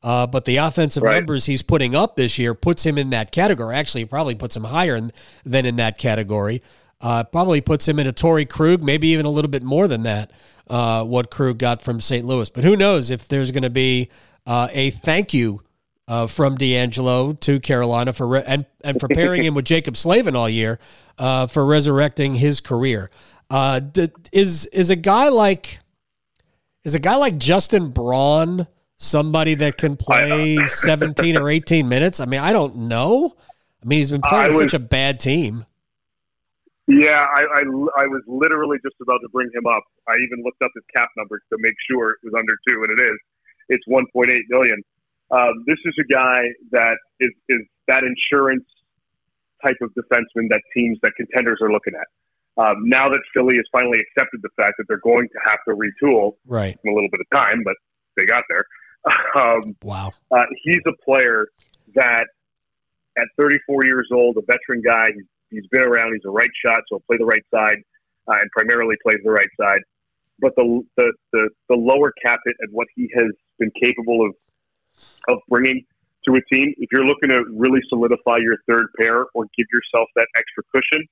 Uh, but the offensive right. numbers he's putting up this year puts him in that category. Actually, probably puts him higher in, than in that category. Uh, probably puts him in a Torey Krug, maybe even a little bit more than that. Uh, what Krug got from St. Louis, but who knows if there's going to be uh, a thank you uh, from DeAngelo to Carolina for re- and and for pairing him with Jaccob Slavin all year uh, for resurrecting his career. Uh, d- is is a guy like is a guy like Justin Braun somebody that can play 17 or 18 minutes? I mean, I don't know. I mean, he's been playing was, such a bad team. Yeah, I, I, I, was literally just about to bring him up. I even looked up his cap number to make sure it was under two, and it is. It's 1.8 million. Um, this is a guy that is, is that insurance type of defenseman that teams, that contenders are looking at. Um, now that Philly has finally accepted the fact that they're going to have to retool right. in a little bit of time, but they got there. Um, wow. Uh, he's a player that at 34 years old, a veteran guy, he's, he's been around, he's a right shot, so he'll play the right side uh, and primarily plays the right side. But the, the, the, the lower cap it at what he has been capable of of bringing to a team. If you're looking to really solidify your third pair or give yourself that extra cushion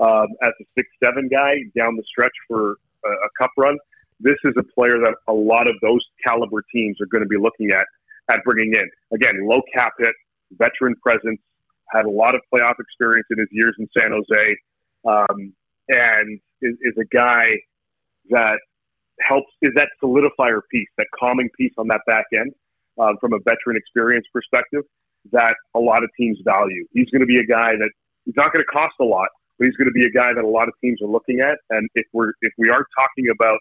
um, as a six seven guy down the stretch for a, a cup run, this is a player that a lot of those caliber teams are going to be looking at at bringing in. Again, low cap hit, veteran presence, had a lot of playoff experience in his years in San Jose, um, and is, is a guy that helps is that solidifier piece, that calming piece on that back end um, from a veteran experience perspective that a lot of teams value. He's going to be a guy that he's not going to cost a lot, but he's going to be a guy that a lot of teams are looking at. And if we're if we are talking about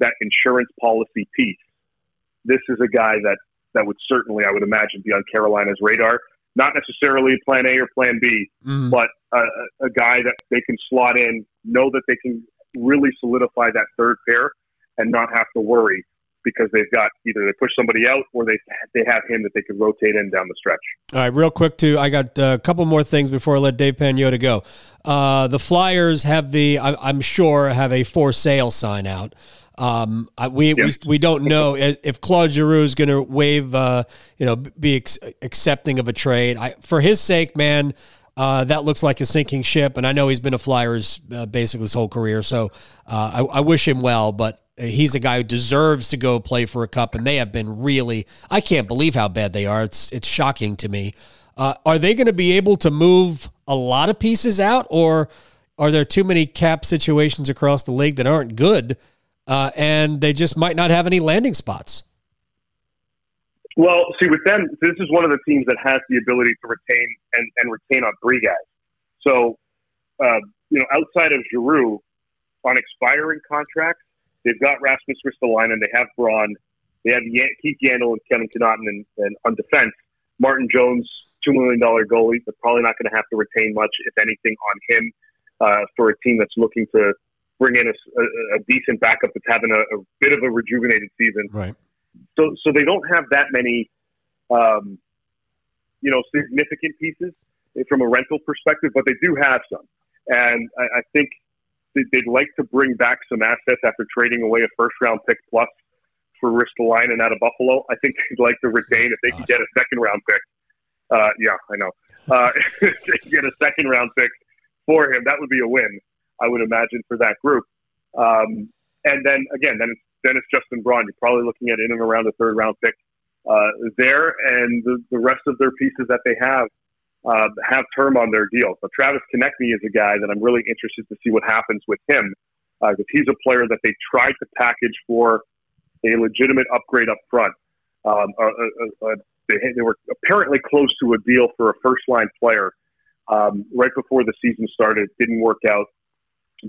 that insurance policy piece, this is a guy that that would certainly, I would imagine, be on Carolina's radar. Not necessarily Plan A or Plan B, mm. but a, a guy that they can slot in, know that they can really solidify that third pair, and not have to worry because they've got either they push somebody out or they they have him that they can rotate in down the stretch. All right, real quick too. I got a couple more things before I let Dave Pagnotta go. Uh, the Flyers have the I, am sure have a for sale sign out. Um, we, we we don't know if Claude Giroux is going to waive, uh, you know, be ex- accepting of a trade. I, for his sake, man, uh, that looks like a sinking ship, and I know he's been a Flyers uh, basically his whole career. So uh, I, I, wish him well, but he's a guy who deserves to go play for a cup, and they have been really. I can't believe how bad they are. It's it's shocking to me. Uh, are they going to be able to move a lot of pieces out, or are there too many cap situations across the league that aren't good, uh, and they just might not have any landing spots? Well, see, with them, this is one of the teams that has the ability to retain and, and retain on three guys. So, uh, you know, outside of Giroux, on expiring contracts, They've got Rasmus Ristolainen. They have Braun. They have Keith Yandle and Kevin Connauton and, and on defense. Martin Jones, $2 million goalie. They're probably not going to have to retain much, if anything, on him uh, for a team that's looking to bring in a, a, a decent backup that's having a, a, bit of a rejuvenated season. Right. So, so they don't have that many, um, you know, significant pieces from a rental perspective, but they do have some. And I, I think they'd like to bring back some assets after trading away a first round pick plus for Ristolainen out of Buffalo. I think they'd like to retain if they could get a second round pick. Uh, yeah, I know. Uh, if they get a second round pick for him, that would be a win. I would imagine for that group. Um, and then again, then it's then it's Justin Braun. You're probably looking at in and around a third round pick uh, there, and the, the rest of their pieces that they have uh, have term on their deal. So Travis Konecny is a guy that I'm really interested to see what happens with him because uh, he's a player that they tried to package for a legitimate upgrade up front. Um, uh, uh, uh they, they, were apparently close to a deal for a first line player um, right before the season started. It Didn't work out,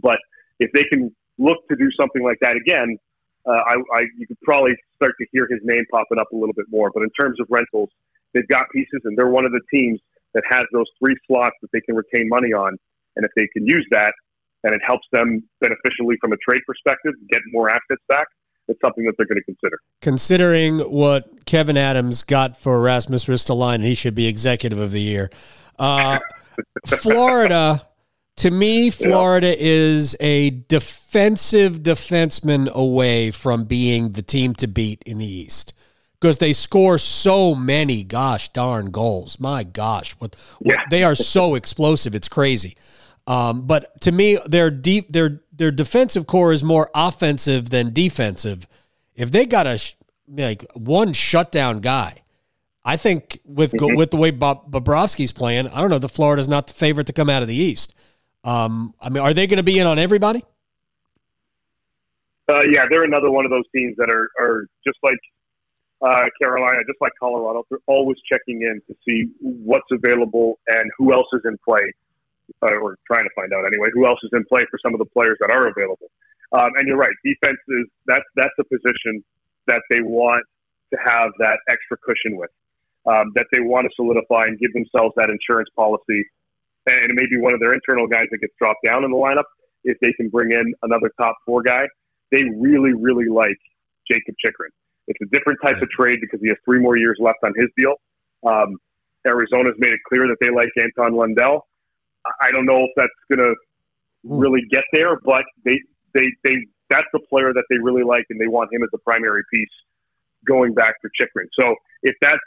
but if they can look to do something like that again, uh, I, I, you could probably start to hear his name popping up a little bit more. But in terms of rentals, they've got pieces, and they're one of the teams that has those three slots that they can retain money on. And if they can use that and it helps them beneficially from a trade perspective, get more assets back, it's something that they're going to consider. Considering what Kevin Adams got for Rasmus Ristolainen, he should be executive of the year. Uh, Florida, to me, Florida yeah. is a defensive defenseman away from being the team to beat in the East because they score so many gosh darn goals. My gosh, what, what they are so explosive. It's crazy. Um, but to me, their deep their their defensive core is more offensive than defensive. If they got a like one shutdown guy, I think with mm-hmm. with the way Bob, Bobrovsky's playing, I don't know. The Florida's not the favorite to come out of the East. Um, I mean, are they going to be in on everybody? Uh, yeah, they're another one of those teams that are are just like uh, Carolina, just like Colorado. They're always checking in to see what's available and who else is in play uh, or trying to find out anyway, who else is in play for some of the players that are available. Um, and you're right, defense is that's that's a position that they want to have that extra cushion with, um, that they want to solidify and give themselves that insurance policy. And it may be one of their internal guys that gets dropped down in the lineup if they can bring in another top four guy. They really, really like Jacob Chychrun. It's a different type of trade because he has three more years left on his deal. Um, Arizona's made it clear that they like Anton Lundell. I don't know if that's going to hmm. really get there, but they, they, they, that's the player that they really like, and they want him as the primary piece going back for Chychrun. So if that's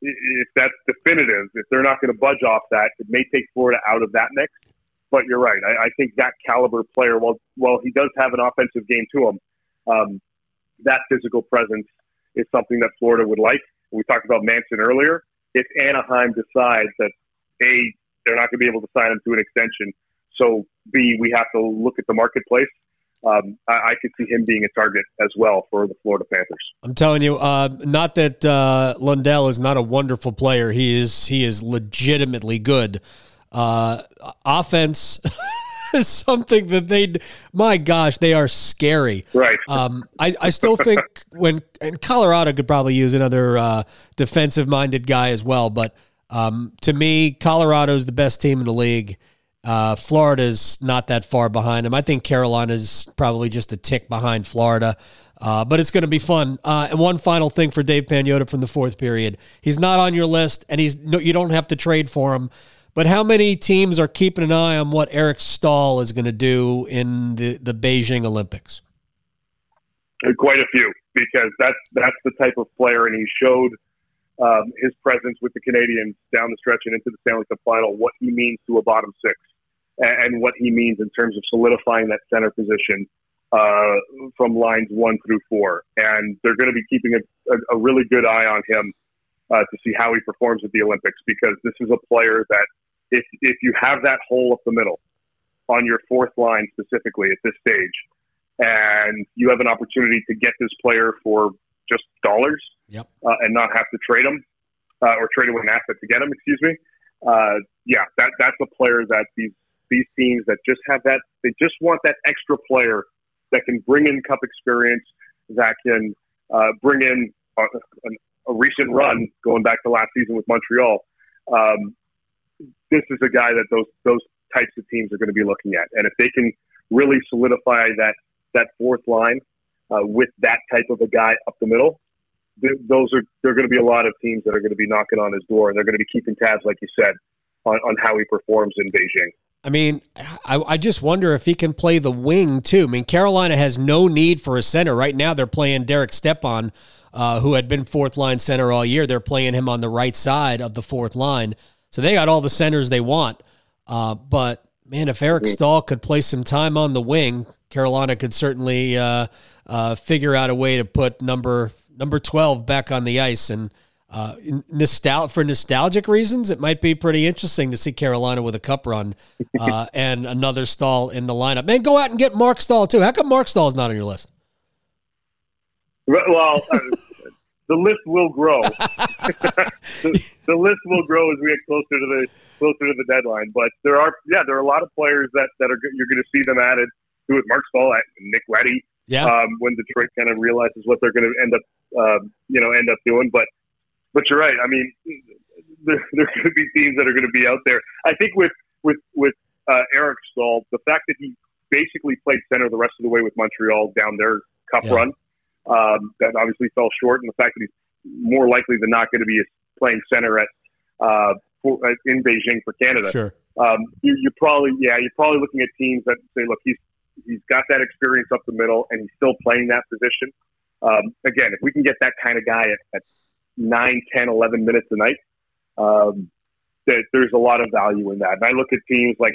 if that's definitive, if they're not going to budge off that, it may take Florida out of that mix. But you're right. I, I think that caliber player, while while he does have an offensive game to him, um, that physical presence is something that Florida would like. We talked about Manson earlier. If Anaheim decides that a they're not going to be able to sign him to an extension. So, B, we have to look at the marketplace. Um, I, I, could see him being a target as well for the Florida Panthers. I'm telling you, uh, not that uh, Lundell is not a wonderful player. He is. He is legitimately good. Uh, offense. is something that they, my gosh, they are scary. Right. Um, I, I still think when and Colorado could probably use another uh, defensive minded guy as well, but um, to me, Colorado's the best team in the league. Uh, Florida's not that far behind them. I think Carolina's probably just a tick behind Florida. Uh, but it's going to be fun. Uh, and one final thing for Dave Pagnotta from the fourth period: he's not on your list, and he's no, you don't have to trade for him. But how many teams are keeping an eye on what Eric Staal is going to do in the, the Beijing Olympics? Quite a few, because that's that's the type of player, and he showed um, his presence with the Canadiens down the stretch and into the Stanley Cup final, what he means to a bottom six, and, what he means in terms of solidifying that center position uh, from lines one through four. And they're going to be keeping a, a, a, really good eye on him uh, to see how he performs at the Olympics because this is a player that if if you have that hole up the middle on your fourth line specifically at this stage, and you have an opportunity to get this player for just dollars yep. uh, and not have to trade them uh, or trade away an asset to get them. Excuse me. Uh, yeah, that that's a player that these these teams that just have that they just want that extra player that can bring in cup experience, that can uh, bring in a, a, recent run going back to last season with Montreal. Um, this is a guy that those those types of teams are going to be looking at, and if they can really solidify that that fourth line uh, with that type of a guy up the middle, th- those are there are going to be a lot of teams that are going to be knocking on his door, and they're going to be keeping tabs, like you said, on, on how he performs in Beijing. I mean, I, I just wonder if he can play the wing too. I mean, Carolina has no need for a center right now. They're playing Derek Stepan, uh, who had been fourth line center all year. They're playing him on the right side of the fourth line, so they got all the centers they want. Uh, but man, if Eric mm-hmm. Staal could play some time on the wing, Carolina could certainly uh, uh, figure out a way to put number number twelve back on the ice. And uh, nostal- for nostalgic reasons, it might be pretty interesting to see Carolina with a cup run uh, and another Staal in the lineup. Man, go out and get Marc Staal too. How come Marc Staal is not on your list? Well, uh, the list will grow. the, the, list will grow as we get closer to the closer to the deadline. But there are, yeah, there are a lot of players that that are you're going to see them added who with Marc Staal, Nick Leddy. Yeah. Um, when Detroit kind of realizes what they're going to end up, um, you know, end up doing. But, but you're right. I mean, there, there could be teams that are going to be out there. I think with with with uh, Eric Staal, the fact that he basically played center the rest of the way with Montreal down their cup Yeah. run. Um, that obviously fell short, and the fact that he's more likely than not going to be playing center at uh, for, uh, in Beijing for Canada. Sure. Um, you, you probably, yeah, you're probably looking at teams that say, look, he's he's got that experience up the middle, and he's still playing that position. Um, again, if we can get that kind of guy at, at 9, 10, 11 minutes a night, um, that there's a lot of value in that. And I look at teams like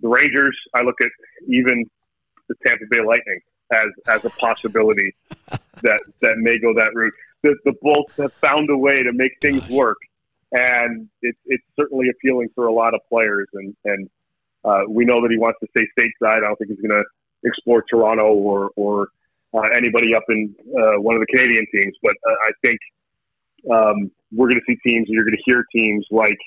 the Rangers. I look at even the Tampa Bay Lightning as as a possibility that that may go that route. The, the Bolts have found a way to make things work, and it's it's certainly appealing for a lot of players. And and uh, we know that he wants to stay stateside. I don't think he's going to explore Toronto or or uh, anybody up in uh, one of the Canadian teams. But uh, I think um, we're going to see teams. You're going to hear teams like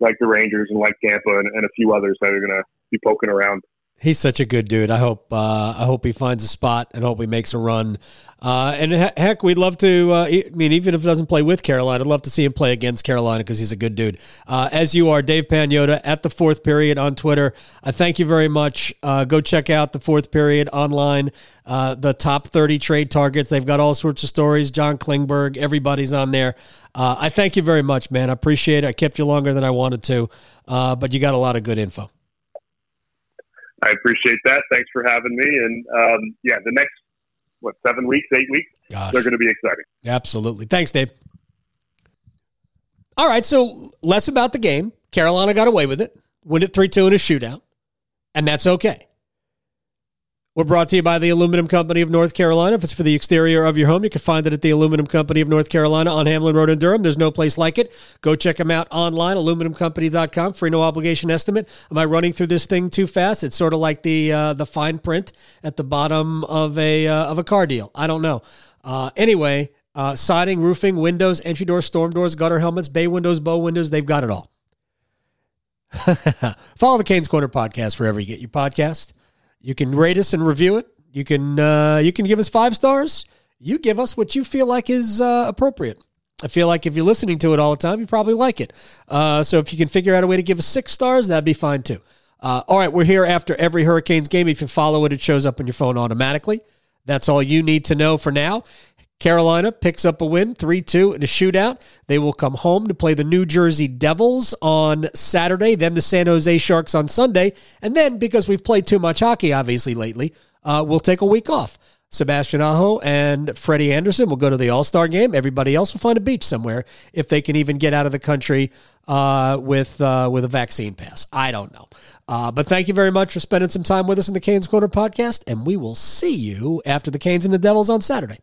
like the Rangers and like Tampa and, and a few others that are going to be poking around. He's such a good dude. I hope uh, I hope he finds a spot and hope he makes a run. Uh, and he- heck, we'd love to. Uh, I mean, even if he doesn't play with Carolina, I'd love to see him play against Carolina because he's a good dude. Uh, as you are, Dave Pagnotta at the fourth period on Twitter. I thank you very much. Uh, go check out the fourth period online. Uh, the top thirty trade targets. They've got all sorts of stories. John Klingberg, everybody's on there. I thank you very much, man. I appreciate it. I kept you longer than I wanted to, but you got a lot of good info. I appreciate that. Thanks for having me. And um, yeah, the next what seven weeks, eight weeks, Gosh. they're going to be exciting. Absolutely. Thanks, Dave. All right, so less about the game. Carolina got away with it, win it 3 2 in a shootout, and that's okay. We're brought to you by the Aluminum Company of North Carolina. If it's for the exterior of your home, you can find it at the Aluminum Company of North Carolina on Hamlin Road in Durham. There's no place like it. Go check them out online, aluminumcompany.com, free no obligation estimate. Am I running through this thing too fast? It's sort of like the uh, the fine print at the bottom of a uh, of a car deal. I don't know. Uh, anyway, uh, siding, roofing, windows, entry doors, storm doors, gutter helmets, bay windows, bow windows, they've got it all. Follow the Canes Corner podcast wherever you get your podcast. You can rate us and review it. You can uh, you can give us five stars. You give us what you feel like is uh, appropriate. I feel like if you're listening to it all the time, you probably like it. Uh, so if you can figure out a way to give us six stars, that'd be fine too. Uh, all right, we're here after every Hurricanes game. If you follow it, it shows up on your phone automatically. That's all you need to know for now. Carolina picks up a win, 3 2 in a shootout. They will come home to play the New Jersey Devils on Saturday, then the San Jose Sharks on Sunday. And then, because we've played too much hockey, obviously, lately, uh, we'll take a week off. Sebastian Aho and Freddie Andersen will go to the All Star game. Everybody else will find a beach somewhere if they can even get out of the country uh, with uh, with a vaccine pass. I don't know. Uh, but thank you very much for spending some time with us in the Canes Corner podcast, and we will see you after the Canes and the Devils on Saturday.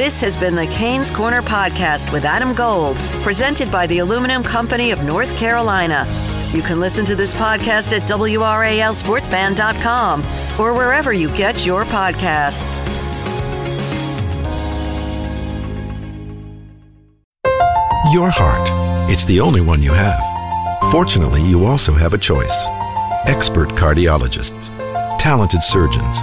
This has been the Canes Corner Podcast with Adam Gold, presented by the Aluminum Company of North Carolina. You can listen to this podcast at WRALSportsFan.com or wherever you get your podcasts. Your heart. It's the only one you have. Fortunately, you also have a choice. Expert cardiologists, talented surgeons,